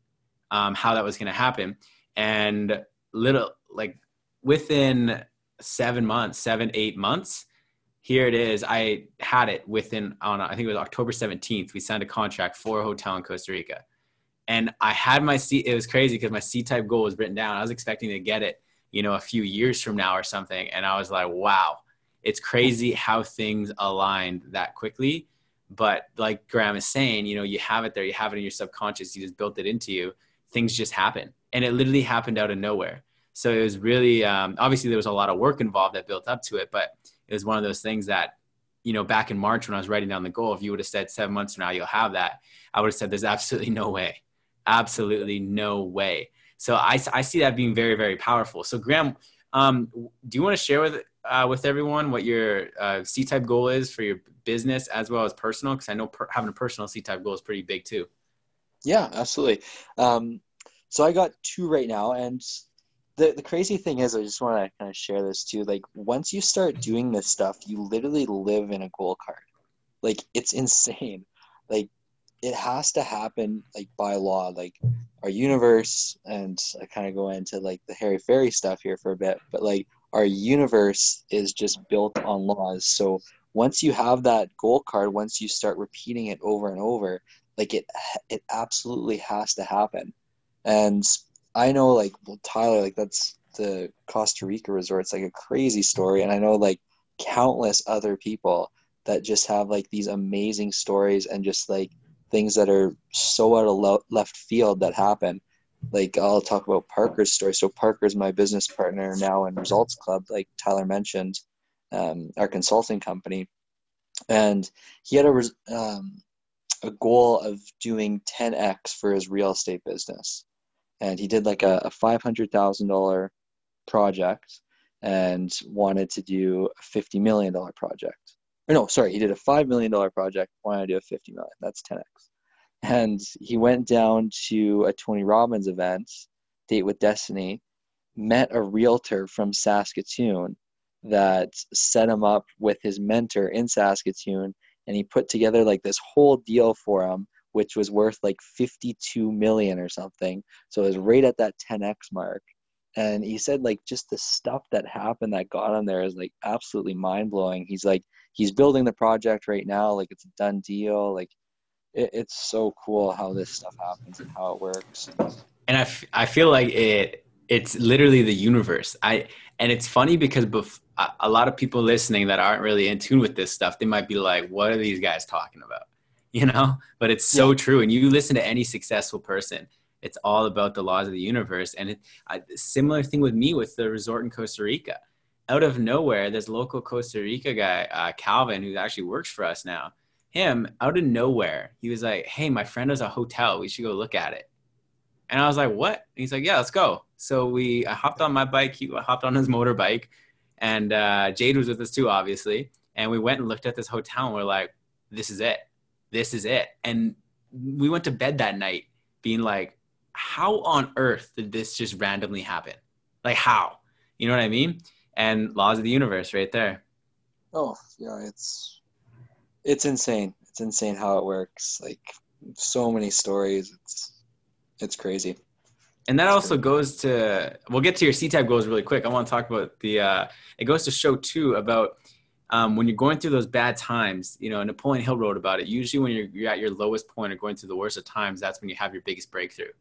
um, how that was going to happen. And little like within seven months, seven, eight months, here it is. I had it within on I think it was October 17th. We signed a contract for a hotel in Costa Rica. And I had my C it was crazy because my C type goal was written down. I was expecting to get it, you know, a few years from now or something. And I was like, wow, it's crazy how things aligned that quickly. But like Graeme is saying, you know, you have it there, you have it in your subconscious, you just built it into you. Things just happen. And it literally happened out of nowhere. So it was really um, obviously there was a lot of work involved that built up to it, but it was one of those things that you know back in March when I was writing down the goal, if you would have said seven months from now you'll have that, I would have said there's absolutely no way, absolutely no way. So I, I see that being very very powerful. So Graeme, um, do you want to share with uh, with everyone what your uh, C type goal is for your business as well as personal? Because I know per- having a personal C type goal is pretty big too. Yeah, absolutely. Um, so I got two right now, and the, the crazy thing is, I just want to kind of share this too. Like, once you start doing this stuff, you literally live in a goal card. Like, it's insane. like it has to happen like by law. Like our universe, and I kind of go into like the Harry Fairy stuff here for a bit, but like our universe is just built on laws. So once you have that goal card, once you start repeating it over and over, like it it absolutely has to happen. And I know like well Tyler, like that's the Costa Rica resort. It's like a crazy story. And I know like countless other people that just have like these amazing stories and just like things that are so out of lo- left field that happen. Like I'll talk about Parker's story. So Parker's my business partner now in Results Club, like Tyler mentioned, um, our consulting company, and he had a um, a goal of doing 10x for his real estate business, and he did like a, a five hundred thousand dollar project and wanted to do a fifty million dollar project or no, sorry, he did a five million dollar project. Why I do a fifty million? That's ten x. And he went down to a Tony Robbins event, Date with Destiny, met a realtor from Saskatoon that set him up with his mentor in Saskatoon, and he put together like this whole deal for him, which was worth like fifty-two million or something. So it was right at that ten x mark. And he said like just the stuff that happened that got him there is like absolutely mind-blowing. He's like he's building the project right now like it's a done deal. Like it, it's so cool how this stuff happens and how it works. And I, f- I feel like it it's literally the universe. I and it's funny because bef- a lot of people listening that aren't really in tune with this stuff they might be like what are these guys talking about [LAUGHS] you know but it's so yeah. true and you listen to any successful person it's all about the laws of the universe and it, a similar thing with me with the resort in costa rica out of nowhere, this local Costa Rica guy, uh, Calvin, who actually works for us now, him out of nowhere, he was like, "Hey, my friend has a hotel. We should go look at it." And I was like, "What?" And he's like, "Yeah, let's go." So we I hopped on my bike. He hopped on his [LAUGHS] motorbike, and uh, Jade was with us too, obviously. And we went and looked at this hotel, and we're like, "This is it. This is it." And we went to bed that night, being like, "How on earth did this just randomly happen? Like how?" You know what I mean? and laws of the universe right there. Oh yeah, it's it's insane. It's insane how it works. Like so many stories. It's it's crazy. And that also goes to we'll get to your C type goals really quick. I want to talk about the uh, it goes to show too about um, when you're going through those bad times, you know, Napoleon Hill wrote about it. Usually, when you're, you're, at your lowest point or going through the worst of times, that's when you have your biggest breakthrough.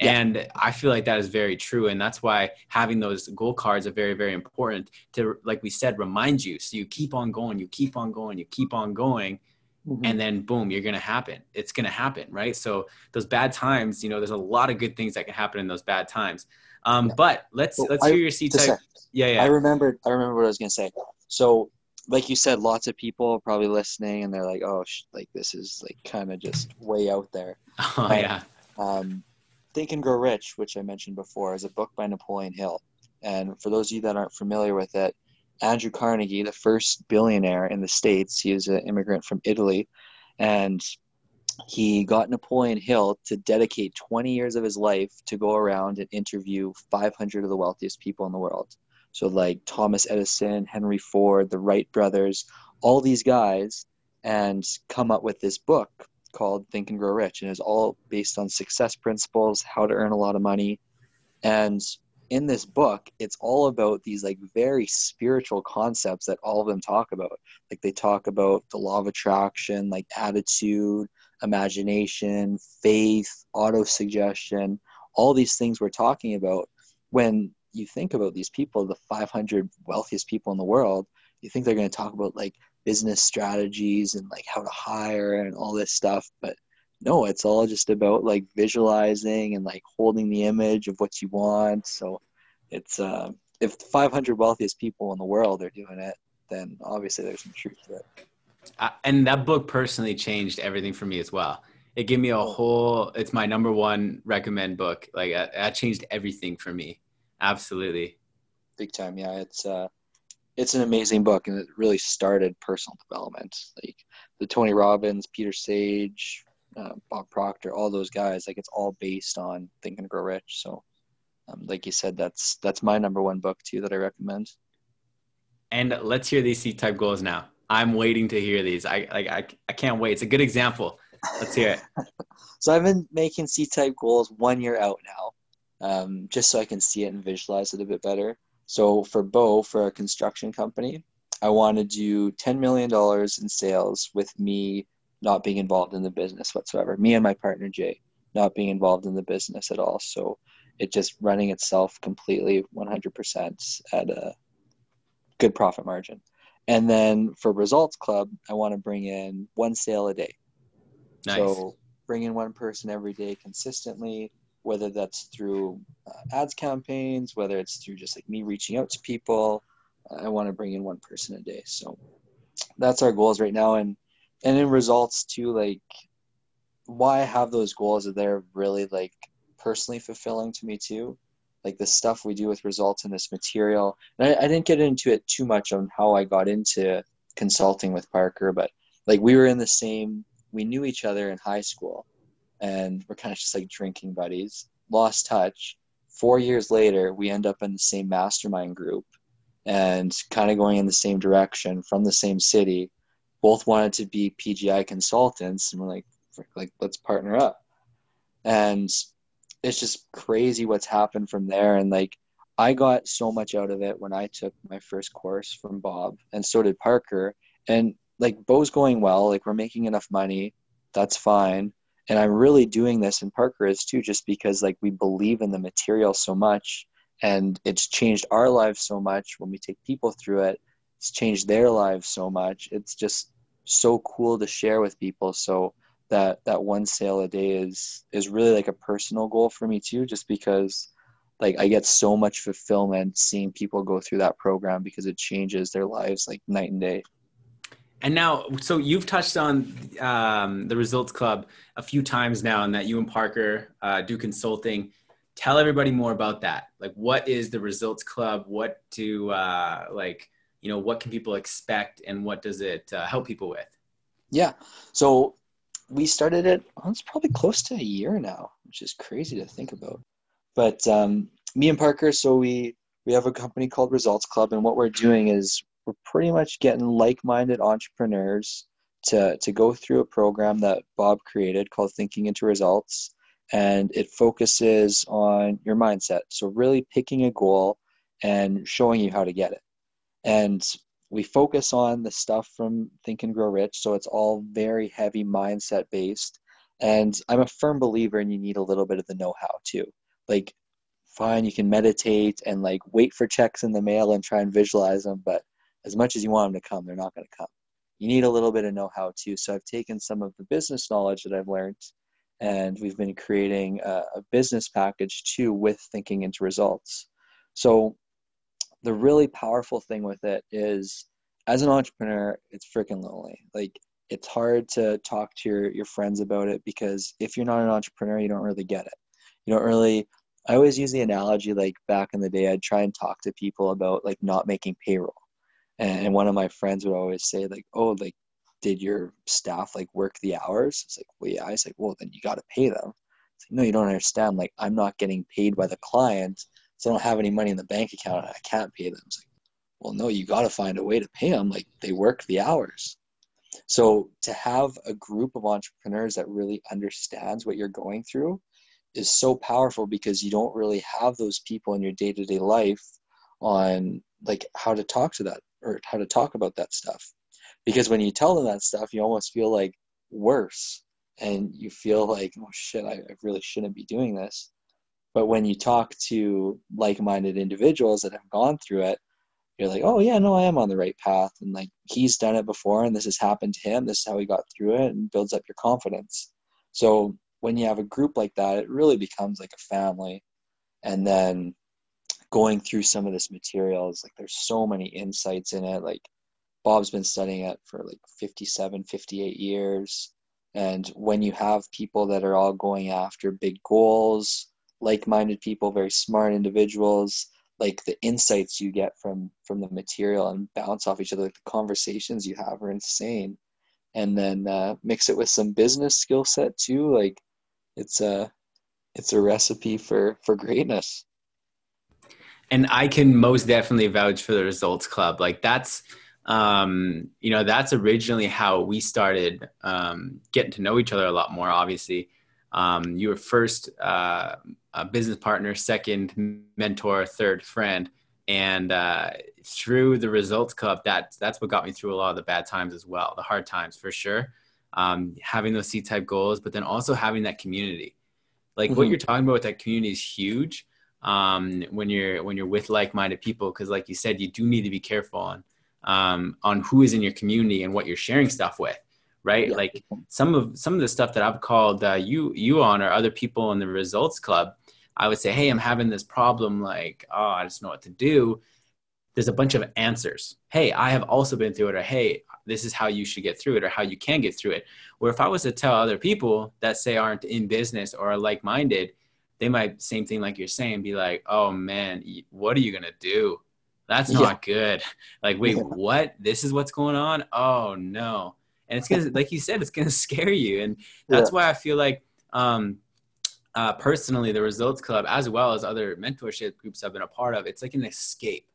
Yeah. And I feel like that is very true. And that's why having those goal cards are very, very important to, like we said, remind you. So you keep on going, you keep on going, you keep on going. Mm-hmm. And then boom, you're going to happen. It's going to happen. Right. So those bad times, you know, there's a lot of good things that can happen in those bad times. Um, yeah. But let's, well, let's hear your C type. Yeah. Yeah. I remember, I remember what I was going to say. So like you said, lots of people probably listening and they're like, oh, sh- like this is like kind of just way out there. [LAUGHS] Oh, but, yeah. Um, Think and Grow Rich, which I mentioned before, is a book by Napoleon Hill. And for those of you that aren't familiar with it, Andrew Carnegie, the first billionaire in the States, he was an immigrant from Italy, and he got Napoleon Hill to dedicate 20 years of his life to go around and interview 500 of the wealthiest people in the world. So, like Thomas Edison, Henry Ford, the Wright brothers, all these guys, and come up with this book called Think and Grow Rich, and it's all based on success principles, how to earn a lot of money. And in this book, it's all about these like very spiritual concepts that all of them talk about. Like they talk about the law of attraction, like attitude, imagination, faith, auto suggestion, all these things we're talking about. When you think about these people, the 500 wealthiest people in the world, you think they're going to talk about like business strategies and like how to hire and all this stuff but no it's all just about like visualizing and like holding the image of what you want. So it's uh, if the 500 wealthiest people in the world are doing it then obviously there's some truth to it. Uh, and that book personally changed everything for me as well. It gave me a whole it's my number one recommend book. Like uh, that changed everything for me absolutely. Big time. Yeah it's uh it's an amazing book and it really started personal development. Like the tony robbins peter sage uh, bob proctor all those guys like it's all based on think and grow rich. So um, like you said that's that's my number one book too that i recommend. And let's hear these c type goals now. I'm waiting to hear these. I like I, I can't wait. It's a good example. Let's hear it. [LAUGHS] so I've been making C type goals one year out now, um, just so I can see it and visualize it a bit better. So for Bo, for a construction company, I want to do $10 million in sales with me not being involved in the business whatsoever. Me and my partner, Jay, not being involved in the business at all. So it just running itself completely 100% at a good profit margin. And then for Results Club, I want to bring in one sale a day. Nice. So bring in one person every day consistently, whether that's through uh, ads campaigns, whether it's through just like me reaching out to people. I want to bring in one person a day. So that's our goals right now. And and in results too, like why I have those goals are they're really like personally fulfilling to me too. Like the stuff we do with results and this material. And I, I didn't get into it too much on how I got into consulting with Parker, but like we were in the same we knew each other in high school and we're kind of just like drinking buddies. Lost touch. Four years later, we end up in the same mastermind group and kind of going in the same direction from the same city. Both wanted to be PGI consultants, and we're like, like let's partner up. And it's just crazy what's happened from there. And like, I got so much out of it when I took my first course from Bob, and so did Parker. And like, Bo's going well. Like, we're making enough money. That's fine. And I'm really doing this, and Parker is too, just because like we believe in the material so much and it's changed our lives so much when we take people through it. It's changed their lives so much. It's just so cool to share with people. So that that one sale a day is is really like a personal goal for me too just because like i get so much fulfillment seeing people go through that program because it changes their lives like night and day and now so you've touched on um, the results club a few times now and that you and parker uh, do consulting. Tell everybody more about that. Like what is the results club? What do uh, like you know what can people expect and what does it uh, help people with? Yeah. So we started it well, it's probably close to a year now which is crazy to think about. But um, me and parker so we we have a company called results club and what we're doing is we're pretty much getting like-minded entrepreneurs to to go through a program that bob created called thinking into results and it focuses on your mindset. So, really picking a goal and showing you how to get it. And we focus on the stuff from Think and Grow Rich. So, it's all very heavy mindset based. And I'm a firm believer and you need a little bit of the know how too. Like, fine, you can meditate and like wait for checks in the mail and try and visualize them, but as much as you want them to come, they're not going to come. You need a little bit of know how too. So, I've taken some of the business knowledge that I've learned and we've been creating a, a business package too with thinking into results. So the really powerful thing with it is as an entrepreneur, it's freaking lonely. Like it's hard to talk to your, your friends about it because if you're not an entrepreneur, you don't really get it. You don't really I always use the analogy like back in the day I'd try and talk to people about like not making payroll. And, one of my friends would always say like, "Oh, like did your staff like work the hours? It's like, well, yeah. I was like, well, then you got to pay them. It's like, no, you don't understand. Like, I'm not getting paid by the client, so I don't have any money in the bank account. I can't pay them. It's like, well, no, you got to find a way to pay them. Like, they work the hours. So to have a group of entrepreneurs that really understands what you're going through is so powerful because you don't really have those people in your day-to-day life on like how to talk to that or how to talk about that stuff. Because when you tell them that stuff you almost feel like worse. And you feel like oh shit I, really shouldn't be doing this. But when you talk to like-minded individuals that have gone through it you're like oh yeah no i am on the right path. And like he's done it before and this has happened to him. This is how he got through it and builds up your confidence. So when you have a group like that it really becomes like a family. And then going through some of this material is like there's so many insights in it like Bob's been studying it for like 57, 58 years. And when you have people that are all going after big goals, like minded people, very smart individuals, like the insights you get from from the material and bounce off each other, like the conversations you have are insane. And then uh, mix it with some business skill set too, like it's a it's a recipe for for greatness. And I can most definitely vouch for the results club. Like that's um, you know, that's originally how we started um, getting to know each other a lot more. Obviously, um, you were first uh, a business partner, second mentor, third friend, and uh, through the Results Club, that's that's what got me through a lot of the bad times as well, the hard times for sure. Um, having those C type goals, but then also having that community. Like mm-hmm. what you're talking about with that community is huge um, when you're when you're with like-minded people because like you said you do need to be careful on um, on who is in your community and what you're sharing stuff with right? Yeah. like some of some of the stuff that i've called uh, you you on or other people in the results club i would say hey i'm having this problem like oh i just know what to do. There's a bunch of answers. Hey i have also been through it or hey this is how you should get through it or how you can get through it. Where if i was to tell other people that say aren't in business or are like-minded they might same thing like you're saying be like oh man what are you gonna do? That's not yeah. good. [LAUGHS] Like wait yeah. what? This is what's going on? Oh no. And it's gonna like you said it's gonna [LAUGHS] scare you. And that's yeah. why i feel like um uh, personally the results club as well as other mentorship groups i've been a part of it's like an escape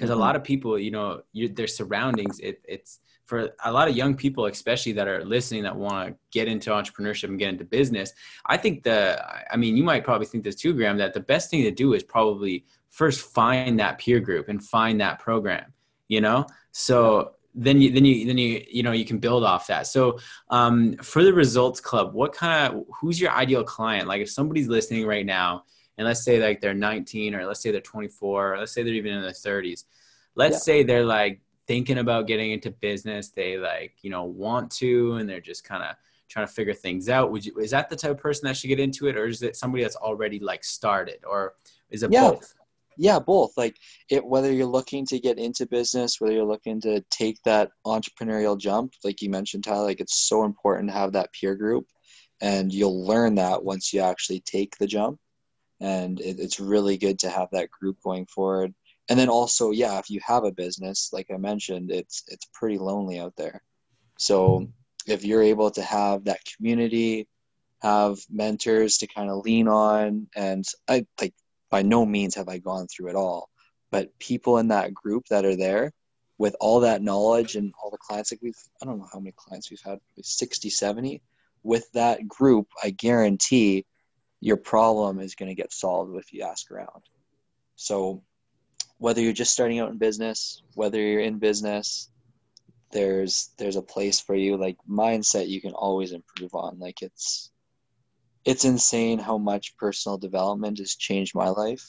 because mm-hmm. a lot of people you know you, their surroundings it, it's for a lot of young people, especially that are listening that want to get into entrepreneurship and get into business, I think the, I mean, you might probably think this too, Graeme, that the best thing to do is probably first find that peer group and find that program, you know? So then you, then you, then you, you know, you can build off that. So um, for the results club, what kind of, who's your ideal client? Like if somebody's listening right now and let's say like they're 19 or let's say they're 24, or let's say they're even in their 30s. Let's yeah. say they're like thinking about getting into business they like you know want to and they're just kind of trying to figure things out would you is that the type of person that should get into it or is it somebody that's already like started or is it yeah. both yeah both like it whether you're looking to get into business whether you're looking to take that entrepreneurial jump like you mentioned tyler like it's so important to have that peer group and you'll learn that once you actually take the jump and it, it's really good to have that group going forward. And then also yeah if you have a business like i mentioned it's it's pretty lonely out there. So mm-hmm. if you're able to have that community have mentors to kind of lean on and i like by no means have i gone through it all but people in that group that are there with all that knowledge and all the clients like we've i don't know how many clients we've had 60 70 with that group i guarantee your problem is going to get solved if you ask around so whether you're just starting out in business, whether you're in business, there's there's a place for you. Like mindset, you can always improve on. Like it's it's insane how much personal development has changed my life,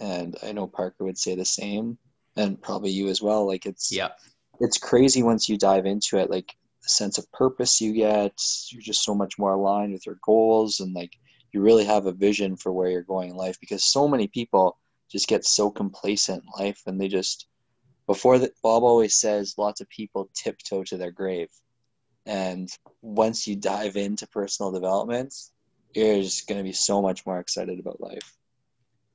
and I know Parker would say the same, and probably you as well. Like it's yeah, it's crazy once you dive into it. Like the sense of purpose you get, you're just so much more aligned with your goals, and like you really have a vision for where you're going in life. Because so many people just get so complacent in life and they just before that bob always says lots of people tiptoe to their grave. And once you dive into personal development you're just going to be so much more excited about life.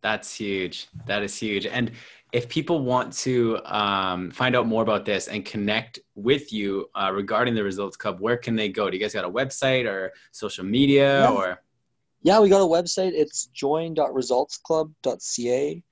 That's huge. That is huge. And if people want to um, find out more about this and connect with you uh, regarding the results club where can they go? Do you guys got a website or social media yeah. or yeah we got a website it's join.resultsclub.ca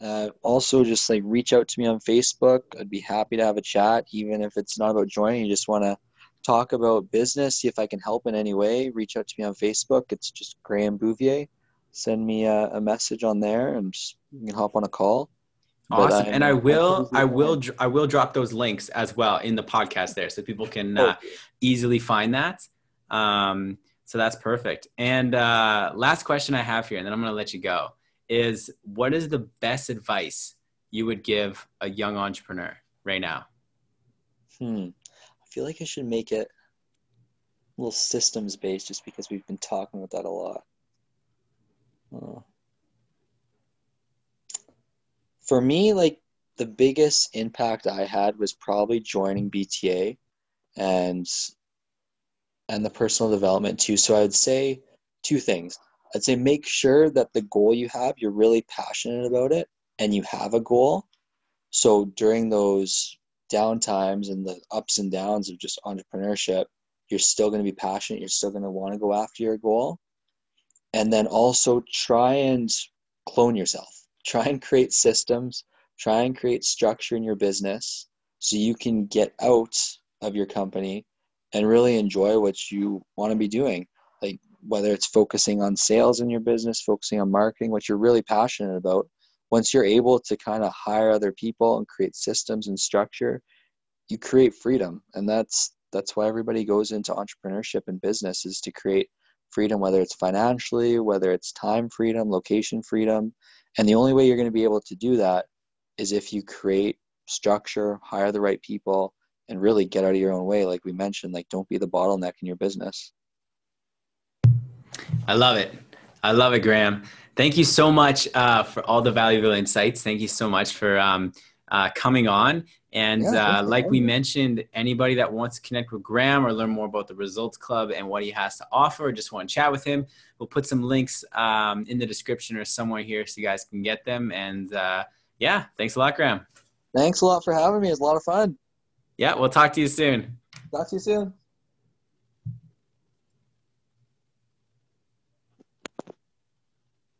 uh, also, just like reach out to me on Facebook. I'd be happy to have a chat, even if it's not about joining. You just want to talk about business, see if I can help in any way. Reach out to me on Facebook. It's just Graeme Bouvier. Send me a, a message on there, and just, you can hop on a call. Awesome, and I will, I will, I will drop those links as well in the podcast there, so people can uh, easily find that. Um, so that's perfect. And uh, last question I have here, and then I'm going to let you go is what is the best advice you would give a young entrepreneur right now? Hmm. I feel like I should make it a little systems based just because we've been talking about that a lot. Uh, for me, like the biggest impact I had was probably joining BTA and and the personal development too. So I'd say two things. I'd say make sure that the goal you have, you're really passionate about it and you have a goal. So during those down times and the ups and downs of just entrepreneurship, you're still going to be passionate. You're still going to want to go after your goal. And then also try and clone yourself. Try and create systems. Try and create structure in your business so you can get out of your company and really enjoy what you want to be doing. Like whether it's focusing on sales in your business, focusing on marketing, what you're really passionate about. Once you're able to kind of hire other people and create systems and structure, you create freedom. And that's that's why everybody goes into entrepreneurship and business is to create freedom, whether it's financially, whether it's time freedom, location freedom. And the only way you're going to be able to do that is if you create structure, hire the right people, and really get out of your own way. Like we mentioned, like don't be the bottleneck in your business. I love it. I love it, Graeme. Thank you so much uh, for all the valuable insights. Thank you so much for um, uh, coming on. And yeah, uh, like we mentioned, anybody that wants to connect with Graeme or learn more about the Results Club and what he has to offer, or just want to chat with him, we'll put some links um, in the description or somewhere here so you guys can get them. And uh, yeah, thanks a lot, Graeme. Thanks a lot for having me. It's a lot of fun. Yeah, we'll talk to you soon. Talk to you soon.